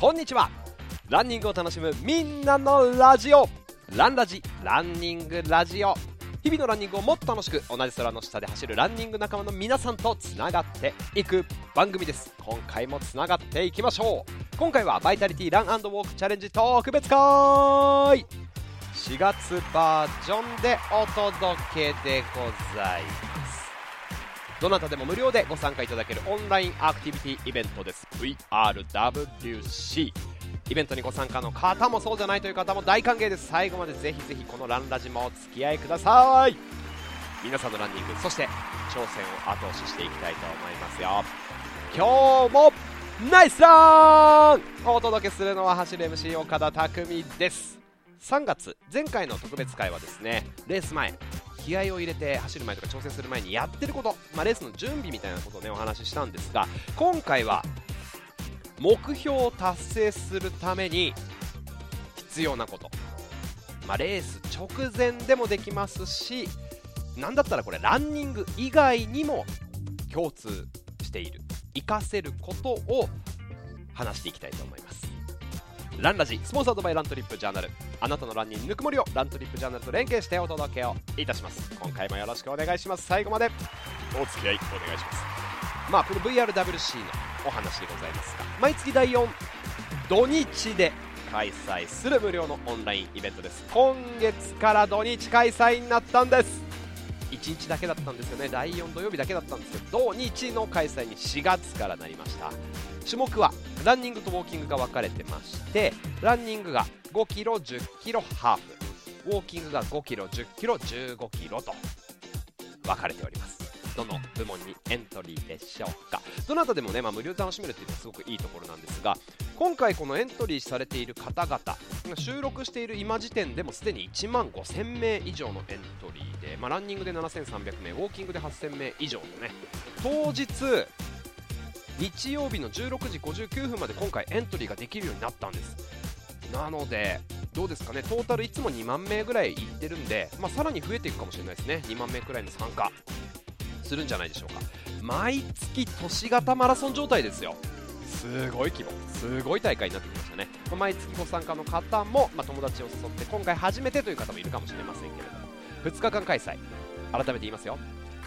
こんにちは。ランニングを楽しむみんなのラジオ。ランラジランニングラジオ。日々のランニングをもっと楽しく同じ空の下で走るランニング仲間の皆さんとつながっていく番組です。今回もつながっていきましょう。今回はバイタリティランウォークチャレンジ特別会。4月バージョンでお届けでございます。どなたでも無料でご参加いただけるオンラインアクティビティイベントです。VRWC イベントにご参加の方もそうじゃないという方も大歓迎です。最後までぜひぜひこのランラジもお付き合いください。皆さんのランニングそして挑戦を後押ししていきたいと思いますよ。今日もナイスラン!お届けするのは走る MC 岡田匠です。3月前回の特別会はですねレース前気合を入れて走る前とか調整する前にやってること、まあ、レースの準備みたいなことをねお話ししたんですが今回は目標を達成するために必要なこと、まあ、レース直前でもできますしなんだったらこれランニング以外にも共通している活かせることを話していきたいと思います。ランラジスポンサードバイラントリップジャーナル。あなたのランニングぬくもりをラントリップジャーナルと連携してお届けをいたします。今回もよろしくお願いします。最後まで。お付き合いお願いします。まあこの VRWC のお話でございますが毎月第4土日で開催する無料のオンラインイベントです。今月から土日開催になったんです。1日だけだったんですよね。第4土曜日だけだったんですけど土日の開催に4月からなりました。種目はランニングとウォーキングが分かれてましてランニングが5キロ10キロハーフ。ウォーキングが5キロ10キロ15キロと分かれております。どの部門にエントリーでしょうか。どなたでもね、まあ、無料で楽しめるというのはすごくいいところなんですが今回このエントリーされている方々収録している今時点でもすでに1万5000名以上のエントリーで、まあ、ランニングで7300名ウォーキングで8000名以上のね当日日曜日の16時59分まで今回エントリーができるようになったんです。なのでどうですかね。トータルいつも2万名ぐらいいってるんで、まあ、さらに増えていくかもしれないですね。2万名くらいの参加するんじゃないでしょうか。毎月都市型マラソン状態ですよ。すごい規模。すごい大会になってきましたね、まあ、毎月ご参加の方も、まあ、友達を誘って今回初めてという方もいるかもしれませんけれども。2日間開催。改めて言いますよ。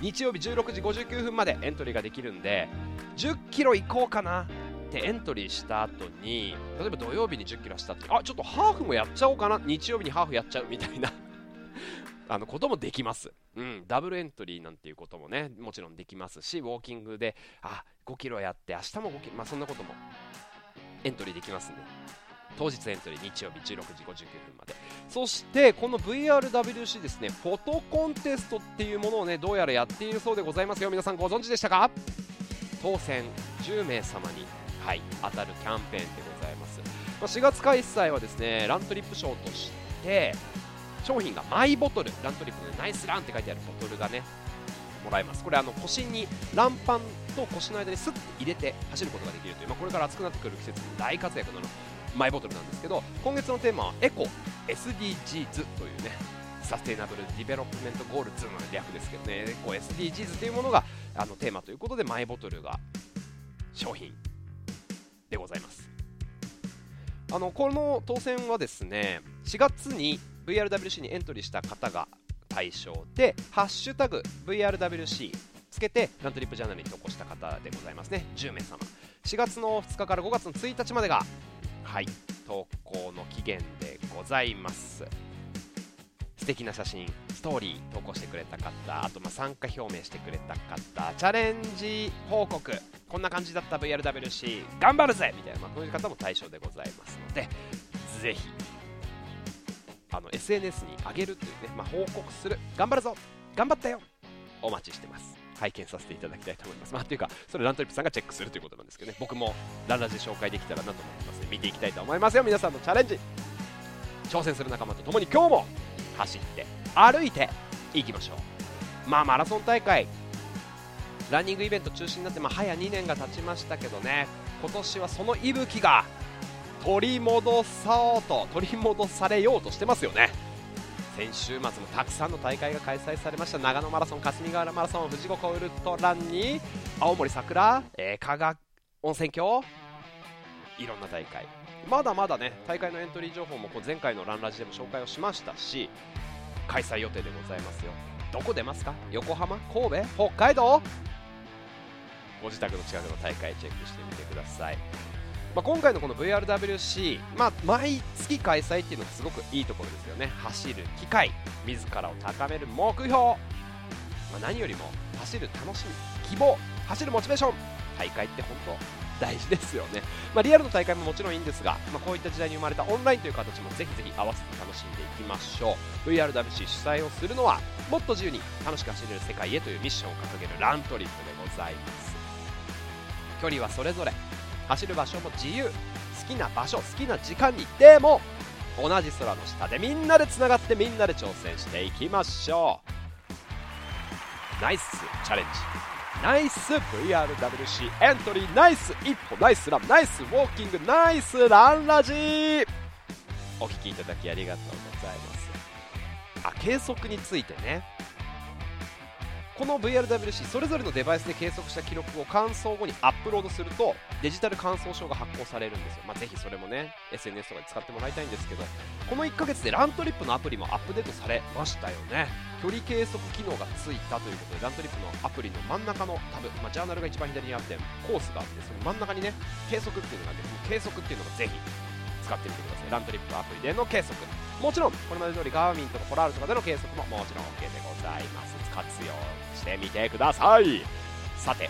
日曜日16時59分までエントリーができるんで10キロ行こうかな。てエントリーした後に例えば土曜日に10キロしたってあちょっとハーフもやっちゃおうかな日曜日にハーフやっちゃうみたいな あのこともできます、うん、ダブルエントリーなんていうこともねもちろんできますしウォーキングであ5キロやって明日も5キロ、まあ、そんなこともエントリーできますんで。当日エントリー日曜日16時59分まで。そしてこの VRWC ですねフォトコンテストっていうものをねどうやらやっているそうでございますよ。皆さんご存知でしたか？当選10名様に、はい、当たるキャンペーンでございます、まあ、4月開催はですねラントリップ賞として商品がマイボトルラントリップで Nice Run って書いてあるボトルがねもらえます。これあの腰にランパンと腰の間にスッと入れて走ることができるという、まあ、これから暑くなってくる季節に大活躍のマイボトルなんですけど今月のテーマはエコ SDGs というね Sustainable Development Goals の略ですけどねエコ SDGs というものがあのテーマということでマイボトルが商品でございます。あのこの当選はですね4月に VRWC にエントリーした方が対象で「ハッシュタグ #VRWC」つけてラントリップジャーナルに投稿した方でございますね。10名様。4月の2日から5月の1日までがはい投稿の期限でございます。素敵な写真ストーリー投稿してくれた方あとま参加表明してくれた方チャレンジ報告こんな感じだった VRWC 頑張るぜみたいな、まあ、こういう方も対象でございますのでぜひあの SNS に上げるというね、まあ、報告する頑張るぞ頑張ったよお待ちしてます拝見させていただきたいと思います。まあ、というか、それラントリップさんがチェックするということなんですけどね、僕もランラジ紹介できたらなと思ってますので、見ていきたいと思いますよ、皆さんのチャレンジ。挑戦する仲間と共に今日も走って歩いていきましょう。まあ、マラソン大会、ランニングイベント中止になって、まあ、早2年が経ちましたけどね、今年はその息吹が取り戻そうと取り戻されようとしてますよね。先週末もたくさんの大会が開催されました。長野マラソン霞ヶ浦マラソン富士五湖ウルトランに青森桜、えー、加賀温泉郷いろんな大会。まだまだね大会のエントリー情報もこう前回のランラジでも紹介をしましたし開催予定でございますよ。どこ出ますか？横浜？神戸？北海道？ご自宅の近くの大会チェックしてみてください、まあ、今回のこの VRWC、まあ、毎月開催っていうのがすごくいいところですよね。走る機会自らを高める目標、まあ、何よりも走る楽しみ希望走るモチベーション。大会って本当大事ですよね、まあ、リアルの大会ももちろんいいんですが、まあ、こういった時代に生まれたオンラインという形もぜひぜひ合わせて楽しんでいきましょう。VRWC 主催をするのはもっと自由に楽しく走れる世界へというミッションを掲げるラントリップでございます。距離はそれぞれ走る場所も自由好きな場所好きな時間にでも同じ空の下でみんなでつながってみんなで挑戦していきましょう。ナイスチャレンジ。ナイス VRWC エントリーナイス一歩ナイスランナイスウォーキングナイスランラジー。お聴きいただきありがとうございます。あ計測についてね。この VRWC それぞれのデバイスで計測した記録を乾燥後にアップロードするとデジタル乾燥証が発行されるんですよ、まあ、ぜひそれもね SNS とかで使ってもらいたいんですけど。この1ヶ月でラントリップのアプリもアップデートされましたよね。距離計測機能がついたということでラントリップのアプリの真ん中のタブ、まあ、ジャーナルが一番左にあってコースがあってその真ん中にね計測っていうのがあって計測っていうのがぜひ使ってみてください。ラントリップアプリでの計測。もちろんこれまで通りガーミンとかポラールとかでの計測ももちろん OK でございます。活用してみてください。さて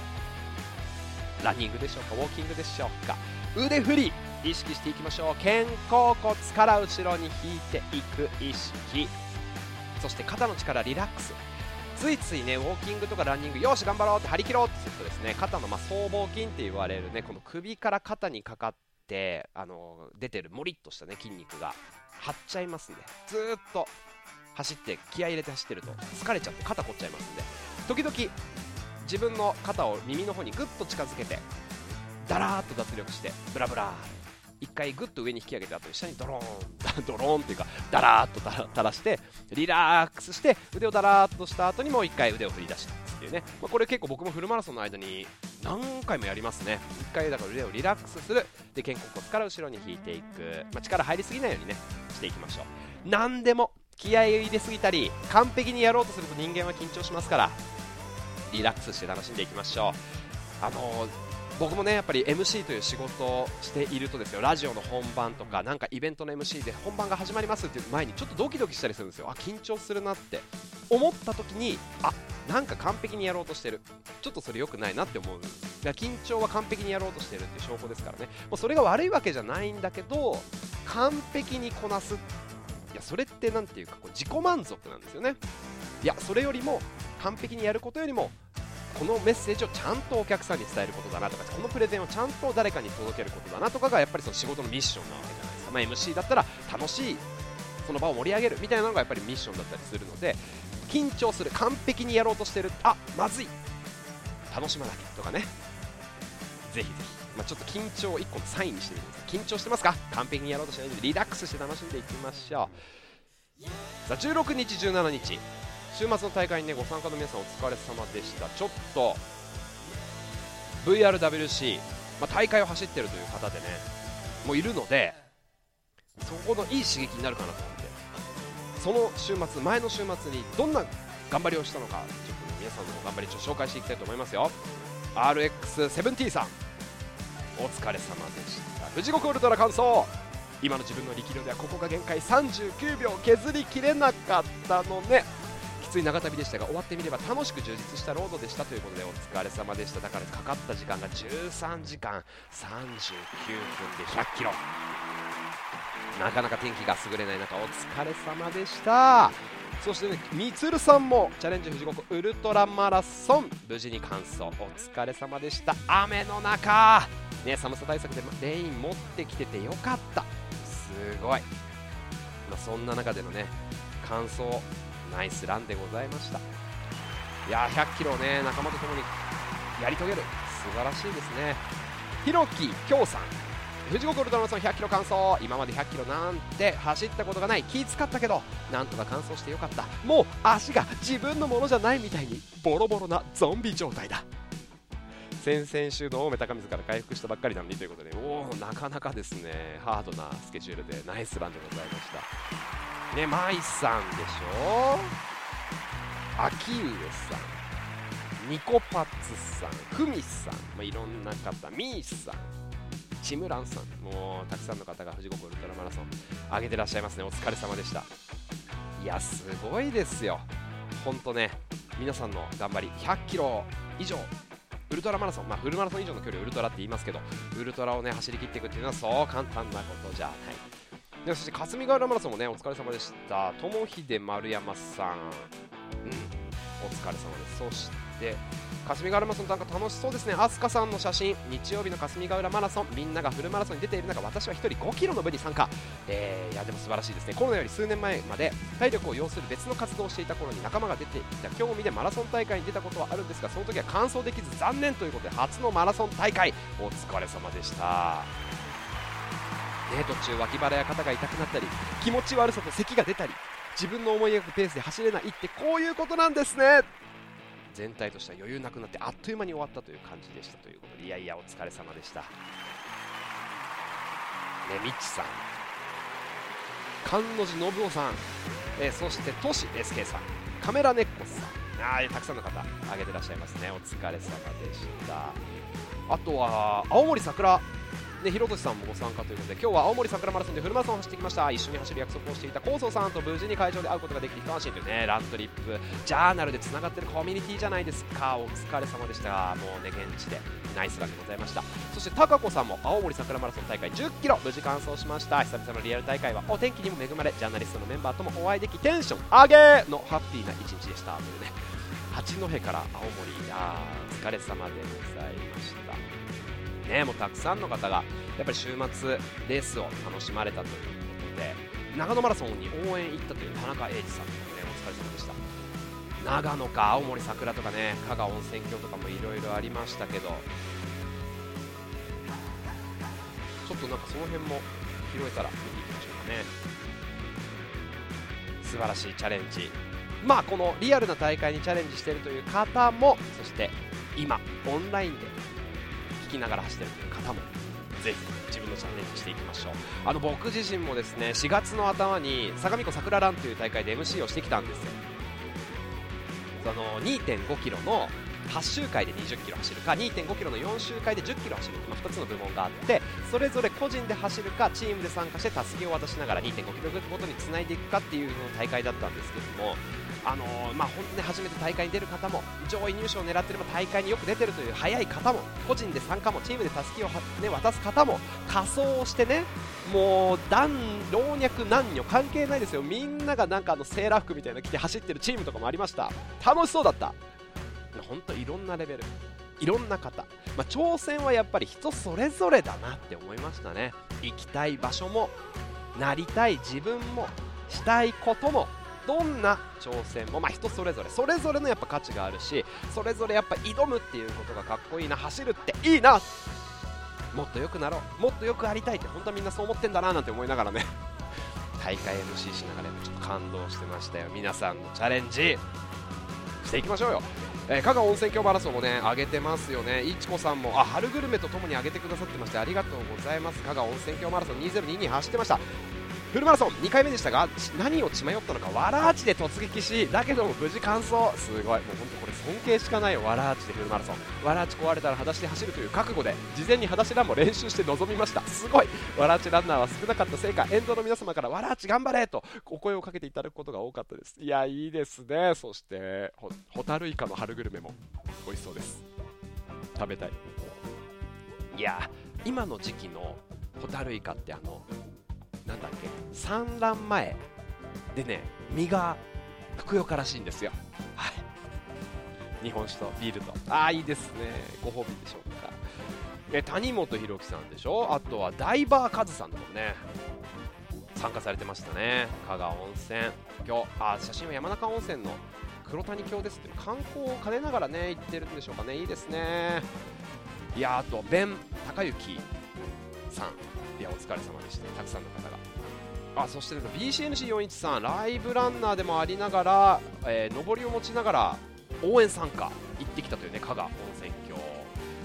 ランニングでしょうか？ウォーキングでしょうか？腕振り意識していきましょう。肩甲骨から後ろに引いていく意識そして肩の力リラックスついついねウォーキングとかランニングよし頑張ろうって張り切ろうってするとですね肩のま僧帽筋って言われるねこの首から肩にかかってあの出てるもりっとしたね筋肉が張っちゃいますんでずっと走って気合い入れて走ってると疲れちゃって肩凝っちゃいますんで。時々自分の肩を耳の方にぐっと近づけてだらーっと脱力してブラブラ一回ぐっと上に引き上げた後に下にドローン ドローンっていうかだらーっと垂らしてリラックスして腕をだらーっとした後にもう一回腕を振り出したっていうね、まあ、これ結構僕もフルマラソンの間に何回もやりますね。一回だから腕をリラックスする。で肩甲骨から後ろに引いていく、まあ、力入りすぎないようにねしていきましょう。何でも気合を入れすぎたり完璧にやろうとすると人間は緊張しますからリラックスして楽しんでいきましょう。あの僕もねやっぱり MC という仕事をしているとですよラジオの本番とかなんかイベントの MC で本番が始まりますっていう前にちょっとドキドキしたりするんですよ。あ緊張するなって。思った時にあなんか完璧にやろうとしてる。ちょっとそれ良くないなって思う。緊張は完璧にやろうとしてるって証拠ですからね。もうそれが悪いわけじゃないんだけど完璧にこなすいやそれって何ていうかこう自己満足なんですよね。いやそれよりも完璧にやることよりもこのメッセージをちゃんとお客さんに伝えることだなとかこのプレゼンをちゃんと誰かに届けることだなとかがやっぱりその仕事のミッションなわけじゃないですか、まあ、MC だったら楽しいその場を盛り上げるみたいなのがやっぱりミッションだったりするので緊張する完璧にやろうとしてるあまずい楽しまなきゃとかね。ぜひぜひ、まあ、ちょっと緊張を1個のサインにしてみてください。緊張してますか？完璧にやろうとしないのでリラックスして楽しんでいきましょう。さあ16日17日。週末の大会にねご参加の皆さんお疲れ様でした。ちょっと VRWC、まあ、大会を走ってるという方でねもういるのでそこのいい刺激になるかなと思って。その週末前の週末にどんな頑張りをしたのかちょっと、ね、皆さんの頑張りちょ紹介していきたいと思いますよ。RX70 さん。お疲れ様でした。富士五湖ウルトラ完走今の自分の力量ではここが限界。39秒削りきれなかったのね。きつい長旅でしたが終わってみれば楽しく充実したロードでしたということでお疲れ様でした。だからかかった時間が13時間。39分で100キロ。なかなか天気が優れない中お疲れ様でした。そしてね、みつるさんもチャレンジ富士五湖ウルトラマラソン。無事に完走。お疲れ様でした。雨の中。ね寒さ対策でレイン持ってきててよかった。ごい、まあ、そんな中でのね完走ナイスランでございました。いや100キロをね仲間と共にやり遂げる。素晴らしいですね。ひろききょうさん。富士五湖ルトラマソン100キロ完走。今まで100キロなんて走ったことがない。気使ったけどなんとか完走してよかった。もう足が自分のものじゃないみたいにボロボロなゾンビ状態だ。先々週の青梅高水から回復したばっかりなのにということでおおなかなかですねハードなスケジュールでナイスランでございました。ねマイさんでしょ？秋上さん。ニコパッツさん。フミさん、まあ、いろんな方。ミーさん。チムランさん。もうたくさんの方が富士五湖ウルトラマラソン。上げてらっしゃいますね。お疲れ様でした。いやすごいですよ。本当ね皆さんの頑張り。100キロ以上。ウルトラマラソン、まあ、フルマラソン以上の距離をウルトラって言いますけどウルトラをね走り切っていくっていうのはそう簡単なことじゃない。でそして霞ヶ浦マラソンもねお疲れ様でした。友秀丸山さん、うん、お疲れ様です。そして霞ヶ浦マラソンなんか楽しそうですね。飛鳥さんの写真。日曜日の霞ヶ浦マラソン。みんながフルマラソンに出ている中私は1人5キロの部に参加、えー、いやでも素晴らしいですね。コロナより数年前まで体力を要する別の活動をしていた頃に仲間が出ていた興味でマラソン大会に出たことはあるんですがその時は完走できず残念ということで初のマラソン大会。お疲れ様でした。ね、途中脇腹や肩が痛くなったり気持ち悪さと咳が出たり自分の思い描くペースで走れないってこういうことなんですね。全体としては余裕なくなってあっという間に終わったという感じでしたということ。でいやいやお疲れ様でした。ねみっちさん。菅野寺信夫さん、えー、そしてトシ SK さん。カメラネッコさん。あたくさんの方挙げてらっしゃいますね。お疲れ様でした。あとは青森桜。で、ひろとしさんもご参加ということで、今日は青森桜マラソンでフルマラソンを走ってきました。一緒に走る約束をしていた高層さんと無事に会場で会うことができて一安心というね、ラントリップ、ジャーナルでつながってるコミュニティじゃないですか。お疲れ様でした。もうね、現地でナイスラでございました。そして、たかこさんも青森桜マラソン大会10キロ無事完走しました。久々のリアル大会はお天気にも恵まれ、ジャーナリストのメンバーともお会いでき、テンション上げのハッピーな一日でした。というね、八戸から青森、あお疲れ様でございました。ね、もうたくさんの方がやっぱり週末レースを楽しまれたということで長野マラソンに応援行ったという田中英二さんもねお疲れ様でした。長野か青森桜とかね加賀温泉郷とかもいろいろありましたけどちょっとなんかその辺も拾えたら見ていきましょうかね。素晴らしいチャレンジ。まあこのリアルな大会にチャレンジしているという方もそして今オンラインできながら走ってるという方もぜひ自分のチャレンジしていきましょう。あの僕自身もですね4月の頭に相模湖桜ランという大会で MC をしてきたんですよ。その2.5 k m の8周回で20キロ走るか2.5キロの4周回で10キロ走る、まあ、2つの部門があってそれぞれ個人で走るかチームで参加してたすきを渡しながら2.5キロごとにつないでいくかっていうの大会だったんですけどもあのー、まあ、本当に初めて大会に出る方も上位入賞を狙っていれば大会によく出てるという速い方も個人で参加もチームでたすきを、ね、渡す方も仮装をしてねもう男老若男女関係ないですよ。みんながなんかあのセーラー服みたいなの着て走ってるチームとかもありました。楽しそうだった。本当いろんなレベル。いろんな方、まあ、挑戦はやっぱり人それぞれだなって思いましたね。行きたい場所もなりたい自分もしたいこともどんな挑戦も、まあ、人それぞれ。それぞれのやっぱ価値があるしそれぞれやっぱ挑むっていうことがかっこいいな。走るっていいな。もっと良くなろう。もっとよくありたいって本当はみんなそう思ってんだななんて思いながらね。大会 MC しながらちょっと感動してましたよ。皆さんのチャレンジ。していきましょうよ。えー、加賀温泉郷マラソンもね上げてますよね、いちこさんもあ春グルメとともに上げてくださってましてありがとうございます。加賀温泉郷マラソン2022走ってました。フルマラソン2回目でしたが何を血迷ったのかわらあちで突撃しだけども無事完走。すごい。もう本当これ尊敬しかないわらあちでフルマラソン。わらあち壊れたら裸足で走るという覚悟で事前に裸足ランも練習して臨みました。すごい。わらあちランナーは少なかったせいか沿道の皆様からわらあち頑張れとお声をかけていただくことが多かったです。いやいいですね。そしてホタルイカの春グルメも美味しそうです。食べたい。いや今の時期のホタルイカってあのなんだっけ産卵前でね身がふくよからしいんですよ。はい。日本酒とビールと。ああいいですね。ご褒美でしょうか。え谷本博樹さんでしょ？あとはダイバーカズさんとかもね。参加されてましたね。香川温泉。今日あ写真は山中温泉の黒谷峡ですって観光を兼ねながらね行ってるんでしょうかね。いいですね。いやあと弁孝之さん。いやお疲れ様でした。たくさんの方が。あそして BCNC413 ライブランナーでもありながら、えー、上りを持ちながら応援参加行ってきたというね加賀温泉郷。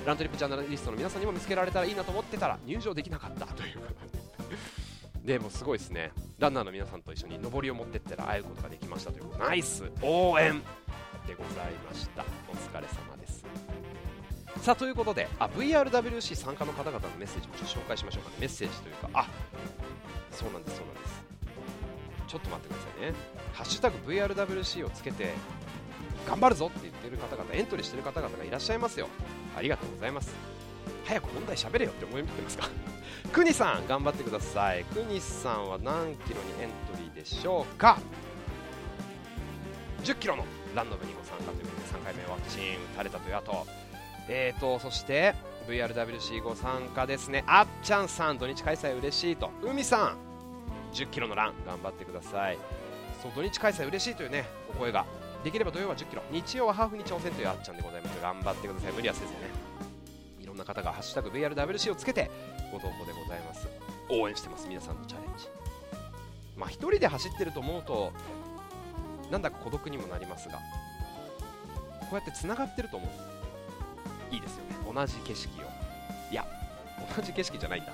ラントリップジャーナリストの皆さんにも見つけられたらいいなと思ってたら入場できなかったという。でもすごいですね。ランナーの皆さんと一緒に上りを持ってったら会えることができましたという。ナイス応援でございました。お疲れ様です。さあということであ VRWC 参加の方々のメッセージもちょっと紹介しましょうかね。メッセージというかあそうなんですそうなんです。ちょっと待ってくださいね。ハッシュタグ VRWC をつけて頑張るぞって言ってる方々エントリーしてる方々がいらっしゃいますよ。ありがとうございます。早く問題喋れよって思いってますか？くにさん頑張ってください。くにさんは何キロにエントリーでしょうか？10キロのランド部にご参加ということで3回目ワクチン打たれたという後。えーとそして VRWC ご参加ですね。あっちゃんさん土日開催嬉しいと。海さん10キロのラン頑張ってください。そう土日開催嬉しいというねお声ができれば土曜は10キロ。日曜はハーフに挑戦というあっちゃんでございます。頑張ってください。無理はせずね。いろんな方が「ハッシュタグ #VRWC」をつけてご投稿でございます。応援してます。皆さんのチャレンジ。まあ一人で走ってると思うとなんだか孤独にもなりますがこうやってつながってると思う。いいですよね。同じ景色を。いや同じ景色じゃないんだ。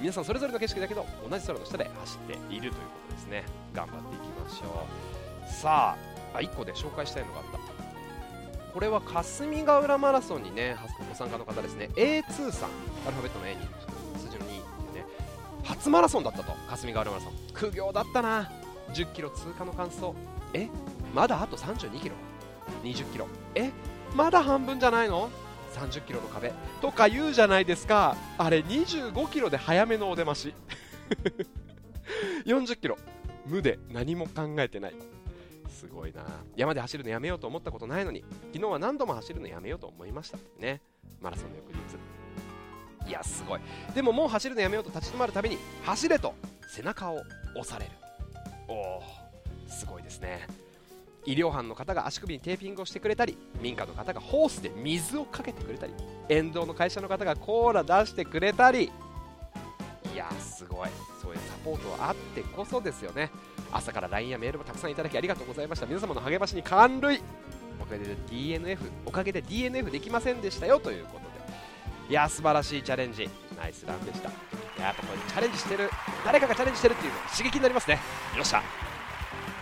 皆さんそれぞれの景色だけど同じ空の下で走っているということですね。頑張っていきましょう。さああ1個で紹介したいのがあった。これは霞ヶ浦マラソンにねご参加の方ですね。A2 さんアルファベットの A に数字の2ってね。初マラソンだったと霞ヶ浦マラソン。苦行だったな。1 0キロ通過の感想。え？まだあと3 2キロ？2 0キロ。え？まだ半分じゃないの？30キロの壁。とか言うじゃないですか。あれ25キロで早めのお出まし。40キロ。無で何も考えてない。すごいな。山で走るのやめようと思ったことないのに昨日は何度も走るのやめようと思いましたね。マラソンの翌日。いやすごい。でももう走るのやめようと立ち止まるたびに走れと背中を押される。おおすごいですね。医療班の方が足首にテーピングをしてくれたり民家の方がホースで水をかけてくれたり沿道の会社の方がコーラ出してくれたり。いやすごい。そういうサポートあってこそですよね。朝から LINE やメールもたくさんいただきありがとうございました。皆様の励ましに感涙おかげで DNF おかげで DNF できませんでしたよということで。いや素晴らしいチャレンジ。ナイスランでした。やっぱこれチャレンジしてる。誰かがチャレンジしてるっていうの刺激になりますね。よっしゃ。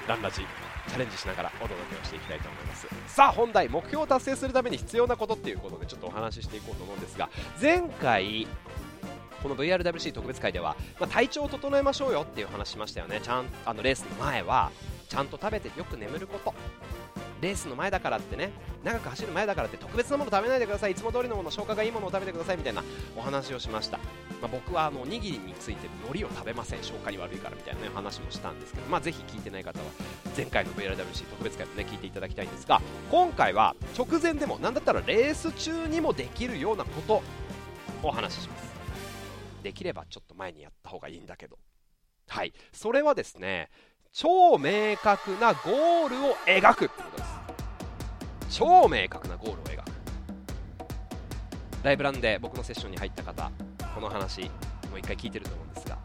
ランラジチャレンジしながらお届けをしていきたいと思います。さあ本題。目標を達成するために必要なことっていうことでちょっとお話ししていこうと思うんですが前回この VRWC 特別会では、まあ、体調を整えましょうよっていう話しましたよね。ちゃんあのレースの前はちゃんと食べてよく眠ること。レースの前だからってね。長く走る前だからって特別なもの食べないでください。いつも通りのもの消化がいいものを食べてください。みたいなお話をしました、まあ、僕はあのおにぎりについて海苔を食べません。消化に悪いからみたいな、ね、話もしたんですけど、まあ、ぜひ聞いてない方は前回の VRWC 特別会もね聞いていただきたいんですが今回は直前でも何だったらレース中にもできるようなことをお話しします。できればちょっと前にやった方がいいんだけど。はい。それはですね超明確なゴールを描くってことです。超明確なゴールを描く。ライブランで僕のセッションに入った方この話もう一回聞いてると思うんですが。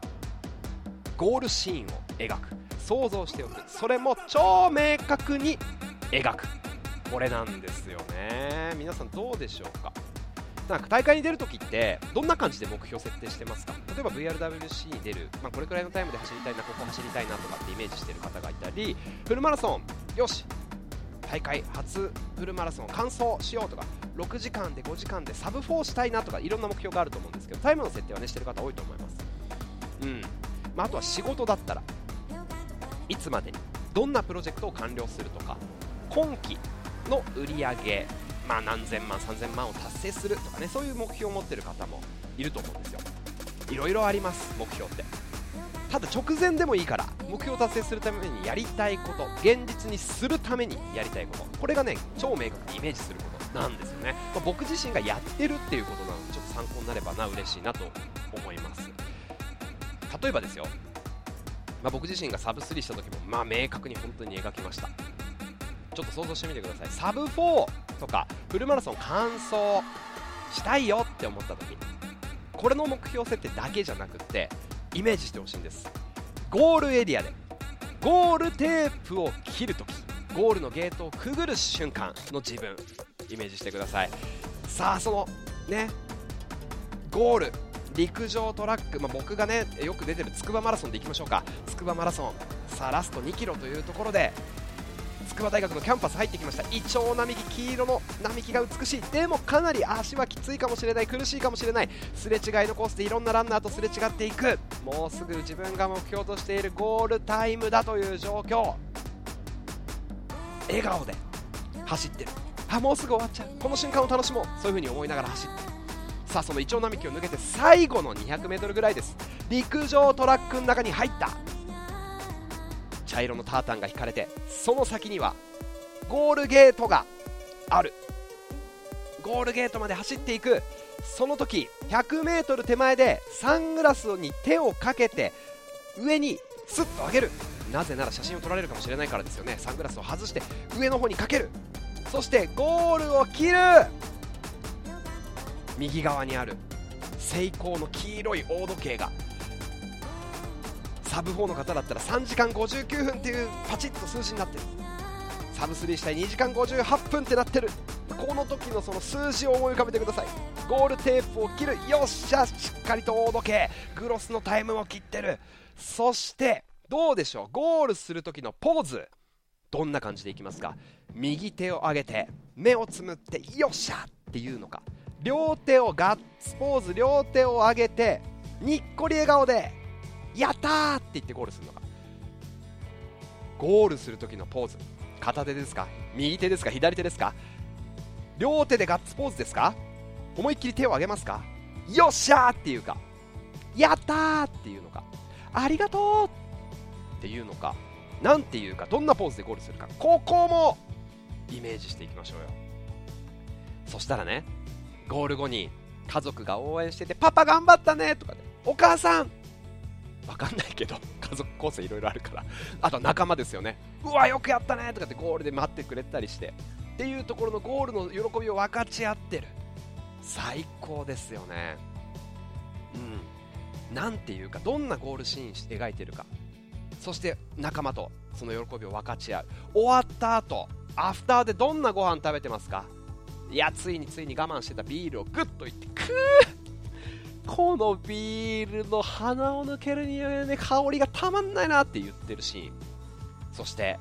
ゴールシーンを描く。想像しておく。それも超明確に描く。これなんですよね。皆さんどうでしょうか？なんか大会に出るときってどんな感じで目標設定してますか？例えば VRWC に出る、まあ、これくらいのタイムで走りたいなここ走りたいなとかってイメージしてる方がいたりフルマラソンよし大会初フルマラソン完走しようとか6時間で5時間でサブ4したいなとかいろんな目標があると思うんですけどタイムの設定はねしてる方多いと思います。うん。まあ、あとは仕事だったらいつまでにどんなプロジェクトを完了するとか今期の売り上げまあ、何千万、3000万を達成するとかねそういう目標を持ってる方もいると思うんですよ。いろいろあります目標って。ただ直前でもいいから目標を達成するためにやりたいこと現実にするためにやりたいこと。これがね超明確にイメージすることなんですよね、まあ、僕自身がやってるっていうことなのでちょっと参考になればな嬉しいなと思います。例えばですよ、まあ、僕自身がサブ3した時もまあ明確に本当に描きました。ちょっと想像してみてください。サブ4とかフルマラソン完走したいよって思った時これの目標設定だけじゃなくってイメージしてほしいんです。ゴールエリアでゴールテープを切るときゴールのゲートをくぐる瞬間の自分イメージしてください。さあそのねゴール陸上トラック、まあ、僕がねよく出てる筑波マラソンでいきましょうか。筑波マラソンさあラスト2キロというところで筑波大学のキャンパス入ってきました。イチョウ並木黄色の並木が美しい。でもかなり足はきついかもしれない。苦しいかもしれない。すれ違いのコースでいろんなランナーとすれ違っていく。もうすぐ自分が目標としているゴールタイムだという状況。笑顔で走ってる。あもうすぐ終わっちゃう。この瞬間を楽しもう。そういう風に思いながら走ってさあそのイチョウ並木を抜けて最後の 200m ぐらいです。陸上トラックの中に入った。茶色のタータンが引かれてその先にはゴールゲートがある。ゴールゲートまで走っていく。その時 100m 手前でサングラスに手をかけて上にスッと上げる。なぜなら写真を撮られるかもしれないからですよね。サングラスを外して上の方にかける。そしてゴールを切る。右側にあるセイコーの黄色い大時計がサブ4の方だったら3時間59分っていうパチッと数字になってる。サブ3したい2時間58分ってなってる。この時のその数字を思い浮かべてください。ゴールテープを切るよっしゃしっかりと大時計グロスのタイムも切ってる。そしてどうでしょう？ゴールする時のポーズ。どんな感じでいきますか？右手を上げて目をつむってよっしゃっていうのか。両手をガッツポーズ両手を上げてにっこり笑顔でやったーって言ってゴールするのか。ゴールする時のポーズ。片手ですか？右手ですか？左手ですか？両手でガッツポーズですか？思いっきり手を上げますか？よっしゃーっていうか。やったーっていうのか。ありがとうっていうのか。なんていうかどんなポーズでゴールするか。ここもイメージしていきましょうよ。そしたらねゴール後に家族が応援しててパパ頑張ったねとかねお母さんわかんないけど 家族構成いろいろあるから。あと仲間ですよね。うわよくやったねとかってゴールで待ってくれたりして。っていうところのゴールの喜びを分かち合ってる。最高ですよね。うん。なんていうかどんなゴールシーン描いてるか。そして仲間とその喜びを分かち合う。終わった後アフターでどんなご飯食べてますか？いやついについに我慢してたビールをグッといってくーこのビールの鼻を抜ける匂いね香りがたまんないなって言ってるシーン。そして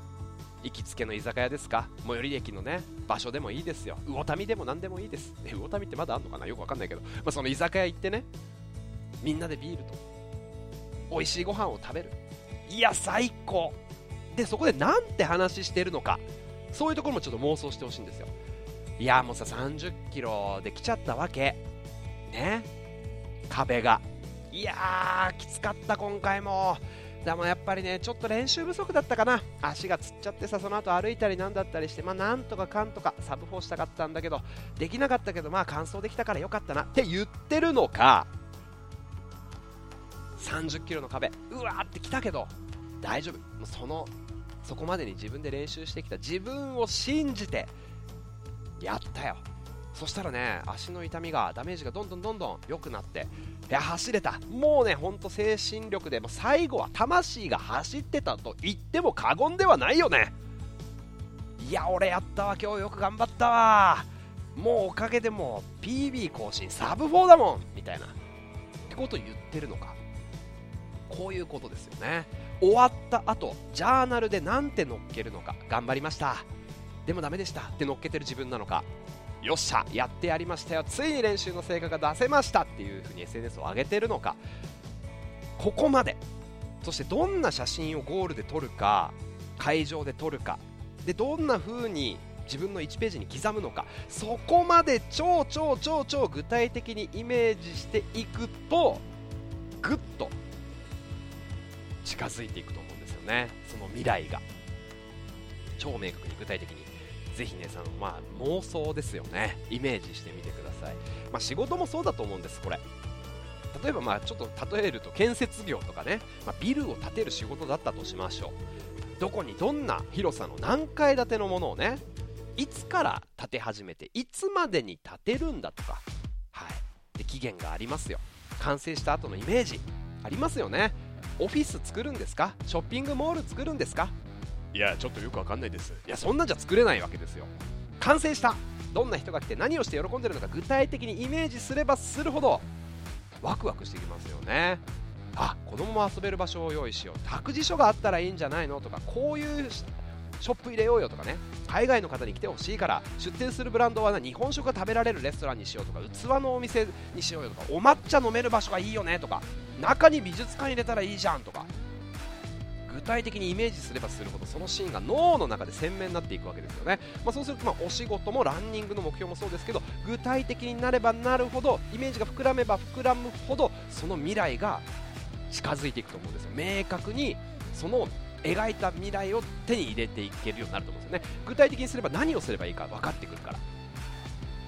行きつけの居酒屋ですか？最寄り駅のね場所でもいいですよ。魚民でも何でもいいです。魚民ってまだあんのかな？よくわかんないけど、まあ、その居酒屋行ってねみんなでビールと美味しいご飯を食べる。いや最高。でそこでなんて話してるのか。そういうところもちょっと妄想してほしいんですよ。いやもうさ30キロで来ちゃったわけ。ね？壁が。いやーきつかった今回も。でもやっぱりねちょっと練習不足だったかな。足がつっちゃってさその後歩いたりなんだったりしてまあなんとかかんとかサブ4したかったんだけどできなかったけどまあ完走できたからよかったな。って言ってるのか30キロの壁。うわーって来たけど大丈夫。もうそのそこまでに自分で練習してきた自分を信じてやったよ。そしたらね足の痛みがダメージがどんどんどんどん良くなっていや走れた。もうねほんと精神力でも最後は魂が走ってたと言っても過言ではないよね。いや俺やったわ今日よく頑張ったわ。もうおかげでもう PB 更新サブ4だもんみたいな。ってこと言ってるのか。こういうことですよね。終わった後ジャーナルで何て載っけるのか。頑張りました。でもダメでした。って載っけてる自分なのか。よっしゃやってやりましたよ。ついに練習の成果が出せましたっていう風に SNS を上げてるのか。ここまで。そしてどんな写真をゴールで撮るか会場で撮るか。でどんな風に自分の1ページに刻むのか。そこまで超超超超具体的にイメージしていくとぐっと近づいていくと思うんですよね。その未来が。超明確に具体的に。ぜひねその、まあ、妄想ですよね。イメージしてみてください、まあ、仕事もそうだと思うんですこれ。例えばまあちょっと例えると建設業とかね、まあ、ビルを建てる仕事だったとしましょう。どこにどんな広さの何階建てのものをねいつから建て始めていつまでに建てるんだとか、はい、で期限がありますよ。完成した後のイメージありますよね。オフィス作るんですか？ショッピングモール作るんですか？いやちょっとよくわかんないです。いやそんなんじゃ作れないわけですよ。完成した。どんな人が来て何をして喜んでるのか具体的にイメージすればするほどワクワクしてきますよね。あ子供も遊べる場所を用意しよう。託児所があったらいいんじゃないの？とかこういうショップ入れようよとかね。海外の方に来てほしいから出店するブランドは日本食が食べられるレストランにしようとか器のお店にしようよとかお抹茶飲める場所がいいよねとか中に美術館入れたらいいじゃんとか具体的にイメージすればするほどそのシーンが脳の中で鮮明になっていくわけですよね、まあ、そうするとまあお仕事もランニングの目標もそうですけど具体的になればなるほどイメージが膨らめば膨らむほどその未来が近づいていくと思うんですよ。明確にその描いた未来を手に入れていけるようになると思うんですよね。具体的にすれば何をすればいいか分かってくるから。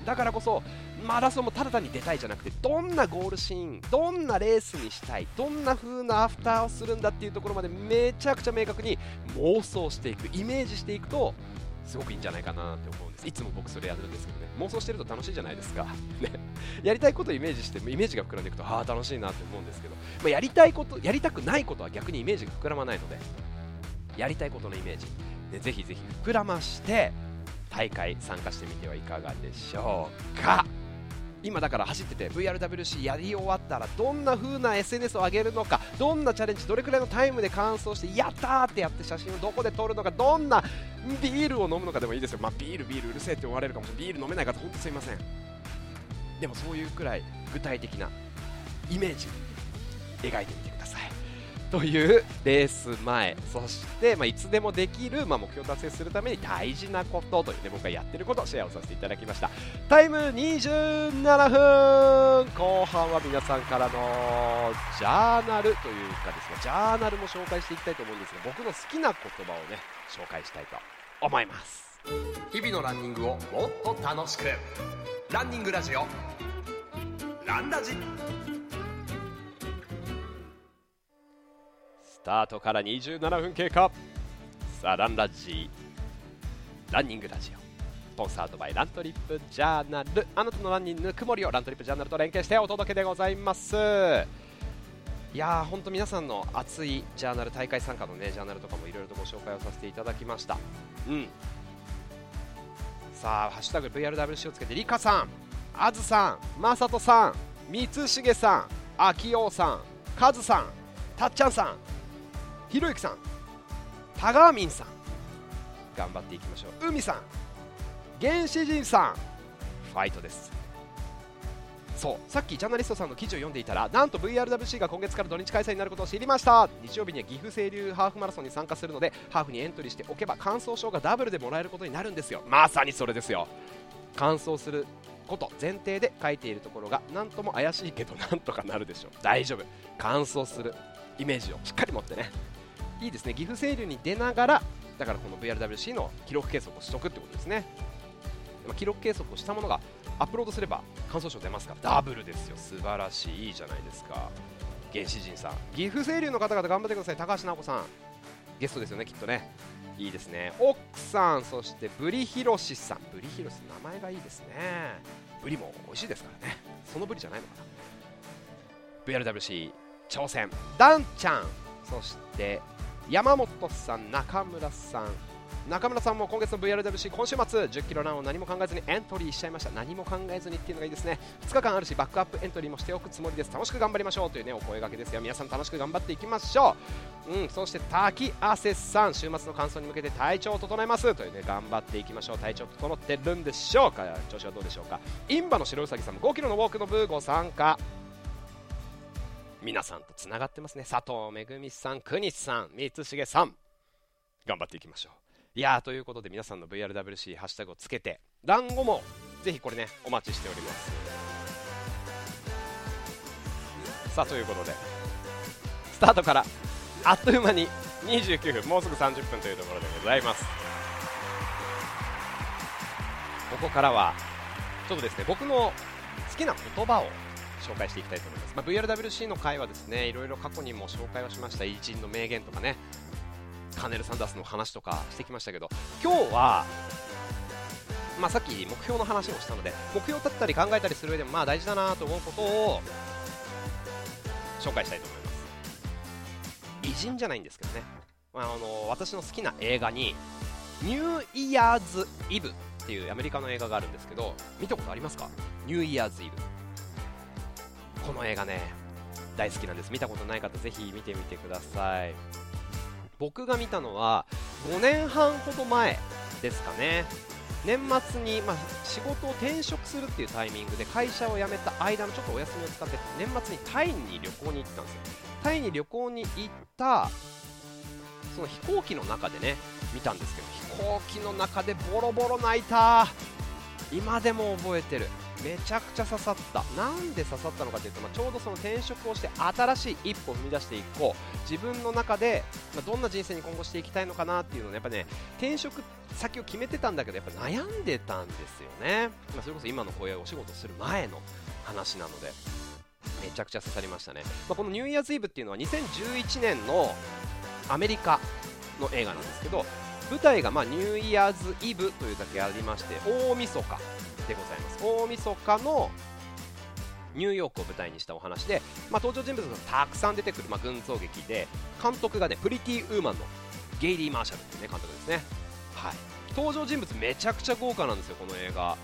だからこそマラソンもただ単に出たいじゃなくてどんなゴールシーンどんなレースにしたいどんな風なアフターをするんだっていうところまでめちゃくちゃ明確に妄想していくイメージしていくとすごくいいんじゃないかなって思うんです。いつも僕それやるんですけどね。妄想してると楽しいじゃないですか、やりたいことをイメージしてイメージが膨らんでいくとああ楽しいなって思うんですけど、まあ、やりたいことやりたくないことは逆にイメージが膨らまないので。やりたいことのイメージ、ね、ぜひぜひ膨らまして大会参加してみてはいかがでしょうか。今だから走ってて VRWC やり終わったらどんな風な SNS を上げるのかどんなチャレンジどれくらいのタイムで完走してやったーってやって写真をどこで撮るのかどんなビールを飲むのかでもいいですよ、まあ、ビールビールうるせえって思われるかもしれない。ビール飲めない方本当すいません。でもそういうくらい具体的なイメージ描いてみて。というレース前。そして、まあ、いつでもできる、まあ、目標達成するために大事なことという、ね、僕がやってることをシェアをさせていただきました。タイム27分。後半は皆さんからのジャーナルというかですねジャーナルも紹介していきたいと思うんですが僕の好きな言葉をね紹介したいと思います。日々のランニングをもっと楽しく。ランニングラジオ。ランラジ。タートから27分経過。さあランラジランニングラジオ。スポンサードバイラントリップジャーナル。あなたのランニングぬくもりをラントリップジャーナルと連携してお届けでございます。いやー本当皆さんの熱いジャーナル大会参加のねジャーナルとかもいろいろとご紹介をさせていただきました。うん。さあハッシュタグ VRWC をつけてリカさんあずさんまさとさん三重さんあきおうさんかずさんたっちゃんさんひろゆきさんタガーミンさん頑張っていきましょう。海さん原始人さんファイトです。そうさっきジャーナリストさんの記事を読んでいたらなんと VRWC が今月から土日開催になることを知りました。日曜日には岐阜清流ハーフマラソンに参加するのでハーフにエントリーしておけば完走証がダブルでもらえることになるんですよ。まさにそれですよ。完走すること前提で書いているところが何とも怪しいけどなんとかなるでしょう。大丈夫。完走するイメージをしっかり持ってね。いいですね。岐阜清流に出ながらだからこの VRWC の記録計測をしとくってことですね、まあ、記録計測をしたものがアップロードすれば感想賞出ますか。らダブルですよ。素晴らしい。いいじゃないですか。原始人さん。岐阜清流の方々頑張ってください。高橋直子さん。ゲストですよねきっとね。いいですね。奥さんそしてブリヒロシさん。ブリヒロシ名前がいいですね。ブリも美味しいですからね。そのブリじゃないのかな。VRWC 挑戦。ダンちゃん。そして山本さん中村さん中村さんも今月の VRWC 今週末1 0キロランを何も考えずにエントリーしちゃいました。何も考えずにっていうのがいいですね。2日間あるしバックアップエントリーもしておくつもりです。楽しく頑張りましょうというねお声掛けですよ。皆さん楽しく頑張っていきましょう。うんそして滝汗さん週末の完走に向けて体調を整えます。というね頑張っていきましょう。体調整ってるんでしょうか？調子はどうでしょうか？インバの白うさぎさんも5キロのウォークのブーご参加。皆さんとつながってますね。佐藤めぐみさん国さん三重さん。頑張っていきましょう。いやーということで皆さんの VRWC ハッシュタグをつけて団子もぜひこれねお待ちしております。さあということでスタートからあっという間に29分もうすぐ30分というところでございます。ここからはちょっとですね僕の好きな言葉を紹介していきたいと思います、まあ、VRWC の回はですねいろいろ過去にも紹介をしました。偉人の名言とかね。カネル・サンダースの話とかしてきましたけど今日は、まあ、さっき目標の話をしたので目標立ったり考えたりする上でもまあ大事だなと思うことを紹介したいと思います。偉人じゃないんですけどね、まあ、あの私の好きな映画にニューイヤーズイブっていうアメリカの映画があるんですけど見たことありますか？ニューイヤーズイブこの映画ね大好きなんです。見たことない方ぜひ見てみてください。僕が見たのは5年半ほど前ですかね。年末に、まあ、仕事を転職するっていうタイミングで会社を辞めた間のちょっとお休みを使って年末にタイに旅行に行ったんですよ。タイに旅行に行ったその飛行機の中でね見たんですけど飛行機の中でボロボロ泣いた。今でも覚えてる。めちゃくちゃ刺さった。なんで刺さったのかというと、まあ、ちょうどその転職をして新しい一歩を踏み出していこう。自分の中で、まあ、どんな人生に今後していきたいのかなっていうのをやっぱね転職先を決めてたんだけどやっぱ悩んでたんですよね、まあ、それこそ今のこういうお仕事する前の話なのでめちゃくちゃ刺さりましたね、ま、このニューイヤーズイブっていうのは2011年のアメリカの映画なんですけど舞台がまあニューイヤーズイブというだけありまして大晦日でございます。大晦日のニューヨークを舞台にしたお話で、まあ、登場人物がたくさん出てくる、まあ、群像劇で監督がねプリティウーマンのゲイリー・マーシャルっていう、ね、監督ですね、はい、登場人物めちゃくちゃ豪華なんですよこの映画。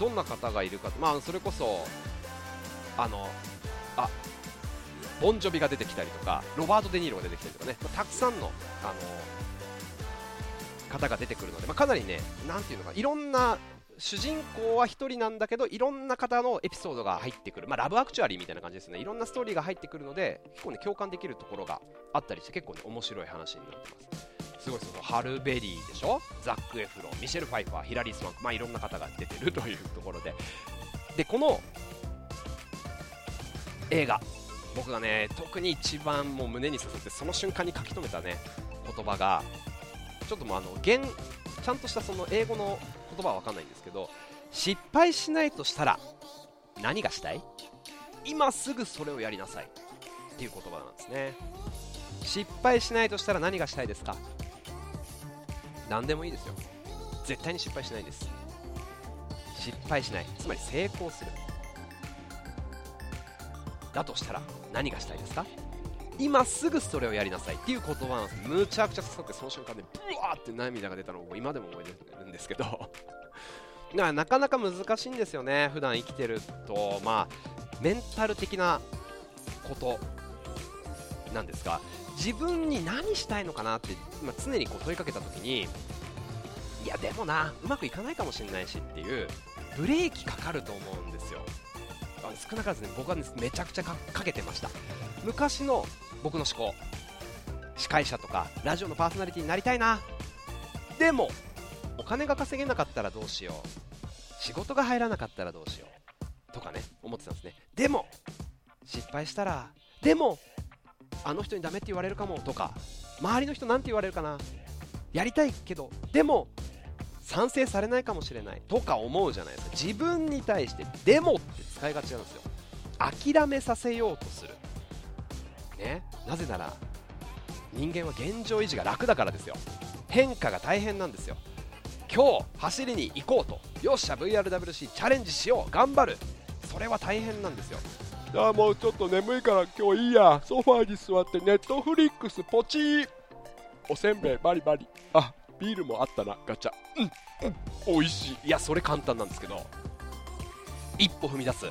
どんな方がいるか、まあ、それこそあのあボンジョビが出てきたりとかロバート・デ・ニーロが出てきたりとかね、ま、たくさんのあの方が出てくるので、まあ、かなりね、なんていうのか、いろんな主人公は1人なんだけどいろんな方のエピソードが入ってくる、まあ、ラブアクチュアリーみたいな感じですね。いろんなストーリーが入ってくるので結構ね共感できるところがあったりして結構ね面白い話になってます。すごいそのハル・ベリーでしょ？ザック・エフロンミシェル・ファイファーヒラリー・スワンクまあいろんな方が出てるというところで。でこの映画僕がね特に一番もう胸に刺さってその瞬間に書き留めたね言葉がちょっともうあの現ちゃんとしたその英語の言葉は分かんないんですけど失敗しないとしたら何がしたい？今すぐそれをやりなさい。っていう言葉なんですね。失敗しないとしたら何がしたいですか？何でもいいですよ。絶対に失敗しないんです。失敗しない。つまり成功する。だとしたら何がしたいですか？今すぐそれをやりなさいっていう言葉なんですむちゃくちゃ刺さってその瞬間でブワーって涙が出たのを今でも覚えてるんですけど。なかなか難しいんですよね普段生きてると。まあメンタル的なことなんですが自分に何したいのかなって、まあ、常にこう問いかけた時にいやでもなうまくいかないかもしれないしっていうブレーキかかると思うんですよ。少なからずね僕は、ね、めちゃくちゃかけてました。昔の僕の思考司会者とかラジオのパーソナリティになりたいな。でもお金が稼げなかったらどうしよう。仕事が入らなかったらどうしよう。とかね思ってたんですね。でも失敗したらでもあの人にダメって言われるかも。とか周りの人なんて言われるかな。やりたいけどでも賛成されないかもしれないとか思うじゃないですか。自分に対してでもって使いがちなんですよ。諦めさせようとする。ね。なぜなら人間は現状維持が楽だからですよ。変化が大変なんですよ。今日走りに行こうと。よっしゃ VRWC チャレンジしよう。頑張る。それは大変なんですよ。あもうちょっと眠いから今日いいや。ソファーに座ってネットフリックスポチー。おせんべいバリバリ。あビールもあったなガチャ。うんうん。美味しい。いやそれ簡単なんですけど一歩踏み出す。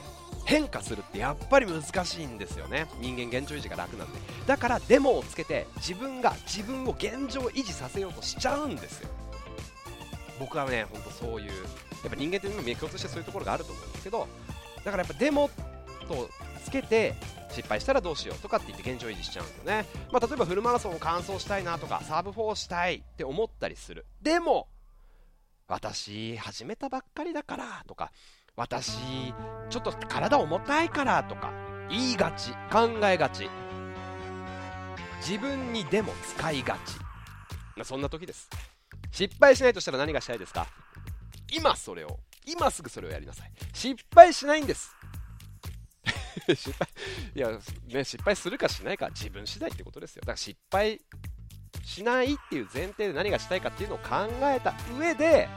変化するってやっぱり難しいんですよね。人間現状維持が楽なんで。だからデモをつけて自分が自分を現状維持させようとしちゃうんですよ。僕はね、ほんとそういう、やっぱ人間っていうのも共通してそういうところがあると思うんですけど、だからやっぱデモとつけて、失敗したらどうしようとかって言って現状維持しちゃうんですよね。まあ、例えばフルマラソンを完走したいなとか、サーブ4したいって思ったりする。でも、私、始めたばっかりだからとか、私、ちょっと体重たいからとか、言いがち、考えがち。自分にでも使いがち。まあ、そんな時です。失敗しないとしたら何がしたいですか？今それを今すぐそれをやりなさい失敗しないんです失敗いや、ね、失敗するかしないか自分次第ってことですよ。だから失敗しないっていう前提で何がしたいかっていうのを考えた上で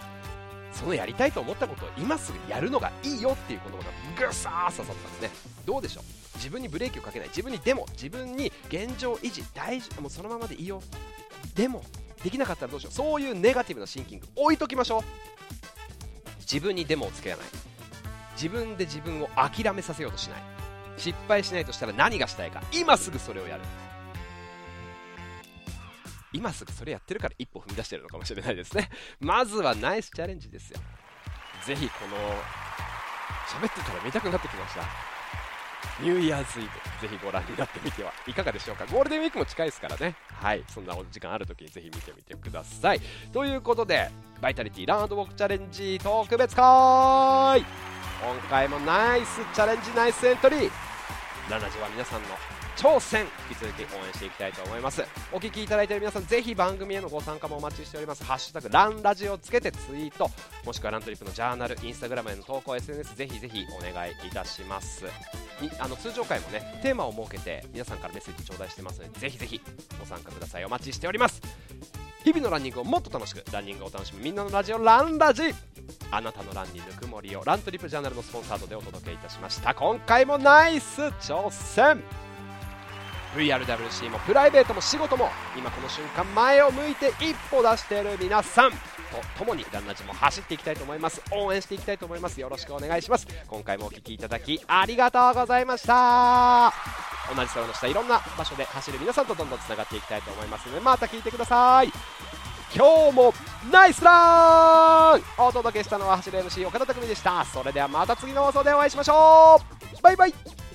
そのやりたいと思ったことを今すぐやるのがいいよっていう言葉がぐさー刺さったんですね。どうでしょう？自分にブレーキをかけない自分にでも自分に現状維持大事もうそのままでいいよ。でもできなかったらどうしよう？そういうネガティブなシンキング置いときましょう。自分にデモをつけない。自分で自分を諦めさせようとしない。失敗しないとしたら何がしたいか今すぐそれをやる今すぐそれやってるから一歩踏み出してるのかもしれないですねまずはナイスチャレンジですよぜひこの喋ってたら見たくなってきましたニューイヤーズイブ、ぜひご覧になってみてはいかがでしょうか。ゴールデンウィークも近いですからね。はい。そんなお時間ある時にぜひ見てみてください。ということで、バイタリティランドウォークチャレンジ特別会今回もナイスチャレンジ、ナイスエントリー。ラナジは皆さんの挑戦引き続き応援していきたいと思います。お聞きいただいている皆さんぜひ番組へのご参加もお待ちしております。ハッシュタグランラジをつけてツイートもしくはラントリップのジャーナルインスタグラムへの投稿 SNS ぜひぜひお願いいたします。あの通常回もねテーマを設けて皆さんからメッセージ頂戴してますのでぜひぜひご参加ください。お待ちしております。日々のランニングをもっと楽しくランニングを楽しむみんなのラジオランラジ。あなたのランにぬくもりをラントリップジャーナルのスポンサードでお届けいたしました。今回もナイス挑戦。VRWC もプライベートも仕事も今この瞬間前を向いて一歩出している皆さん。と共にランナジも走っていきたいと思います。応援していきたいと思います。よろしくお願いします。今回もお聴きいただきありがとうございました。同じ空の下いろんな場所で走る皆さんとどんどんつながっていきたいと思いますのでまた聞いてください。今日もナイスラン。お届けしたのは走る MC 岡田匠でした。それではまた次の放送でお会いしましょう。バイバイ。